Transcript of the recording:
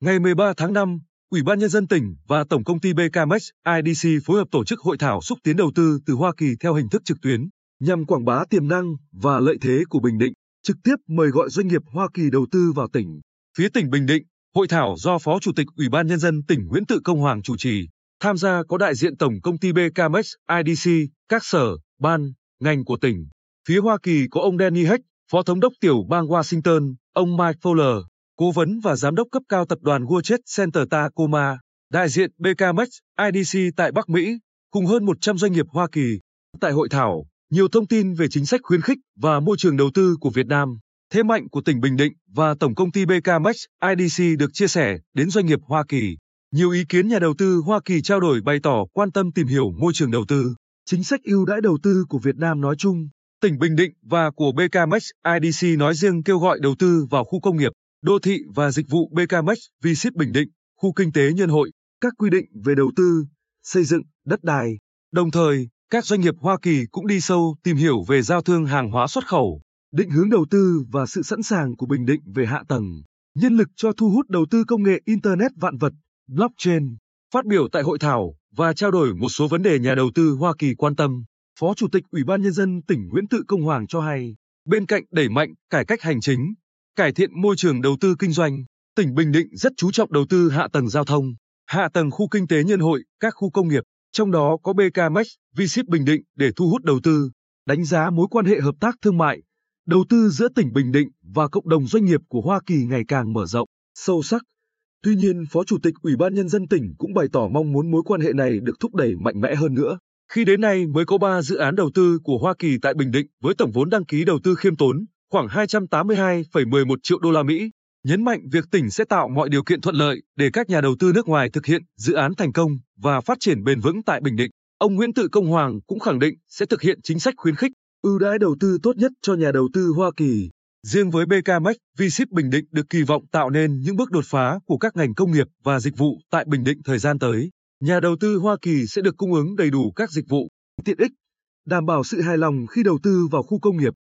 Ngày 13 tháng 5, Ủy ban Nhân dân tỉnh và Tổng công ty BKMX IDC phối hợp tổ chức hội thảo xúc tiến đầu tư từ Hoa Kỳ theo hình thức trực tuyến, nhằm quảng bá tiềm năng và lợi thế của Bình Định, trực tiếp mời gọi doanh nghiệp Hoa Kỳ đầu tư vào tỉnh. Phía tỉnh Bình Định, hội thảo do Phó Chủ tịch Ủy ban Nhân dân tỉnh Nguyễn Tự Công Hoàng chủ trì, tham gia có đại diện Tổng công ty BKMX IDC, các sở, ban, ngành của tỉnh. Phía Hoa Kỳ có ông Danny Heck, Phó Thống đốc tiểu bang Washington, ông Mike Fowler, cố vấn và giám đốc cấp cao tập đoàn World Center Tacoma, đại diện BKMX IDC tại Bắc Mỹ, cùng hơn 100 doanh nghiệp Hoa Kỳ. Tại hội thảo, nhiều thông tin về chính sách khuyến khích và môi trường đầu tư của Việt Nam, thế mạnh của tỉnh Bình Định và Tổng công ty BKMX IDC được chia sẻ đến doanh nghiệp Hoa Kỳ. Nhiều ý kiến nhà đầu tư Hoa Kỳ trao đổi bày tỏ quan tâm tìm hiểu môi trường đầu tư, chính sách ưu đãi đầu tư của Việt Nam nói chung, tỉnh Bình Định và của BKMX IDC nói riêng kêu gọi đầu tư vào khu công nghiệp, đô thị và dịch vụ BKMX V-Ship Bình Định, khu kinh tế nhân hội, các quy định về đầu tư, xây dựng, đất đai. Đồng thời, các doanh nghiệp Hoa Kỳ cũng đi sâu tìm hiểu về giao thương hàng hóa xuất khẩu, định hướng đầu tư và sự sẵn sàng của Bình Định về hạ tầng, nhân lực cho thu hút đầu tư công nghệ Internet vạn vật, blockchain. Phát biểu tại hội thảo và trao đổi một số vấn đề nhà đầu tư Hoa Kỳ quan tâm, Phó Chủ tịch Ủy ban Nhân dân tỉnh Nguyễn Tự Công Hoàng cho hay, bên cạnh đẩy mạnh cải cách hành chính, cải thiện môi trường đầu tư kinh doanh, tỉnh Bình Định rất chú trọng đầu tư hạ tầng giao thông, hạ tầng khu kinh tế nhân hội, các khu công nghiệp, trong đó có BKMX, Vship Bình Định để thu hút đầu tư, đánh giá mối quan hệ hợp tác thương mại, đầu tư giữa tỉnh Bình Định và cộng đồng doanh nghiệp của Hoa Kỳ ngày càng mở rộng, sâu sắc. Tuy nhiên, Phó Chủ tịch Ủy ban Nhân dân tỉnh cũng bày tỏ mong muốn mối quan hệ này được thúc đẩy mạnh mẽ hơn nữa. Khi đến nay mới có 3 dự án đầu tư của Hoa Kỳ tại Bình Định với tổng vốn đăng ký đầu tư khiêm tốn, khoảng 282,11 triệu đô la Mỹ, nhấn mạnh việc tỉnh sẽ tạo mọi điều kiện thuận lợi để các nhà đầu tư nước ngoài thực hiện dự án thành công và phát triển bền vững tại Bình Định. Ông Nguyễn Tự Công Hoàng cũng khẳng định sẽ thực hiện chính sách khuyến khích, ưu đãi đầu tư tốt nhất cho nhà đầu tư Hoa Kỳ. Riêng với BKMX, V-Ship Bình Định được kỳ vọng tạo nên những bước đột phá của các ngành công nghiệp và dịch vụ tại Bình Định thời gian tới. Nhà đầu tư Hoa Kỳ sẽ được cung ứng đầy đủ các dịch vụ, tiện ích, đảm bảo sự hài lòng khi đầu tư vào khu công nghiệp.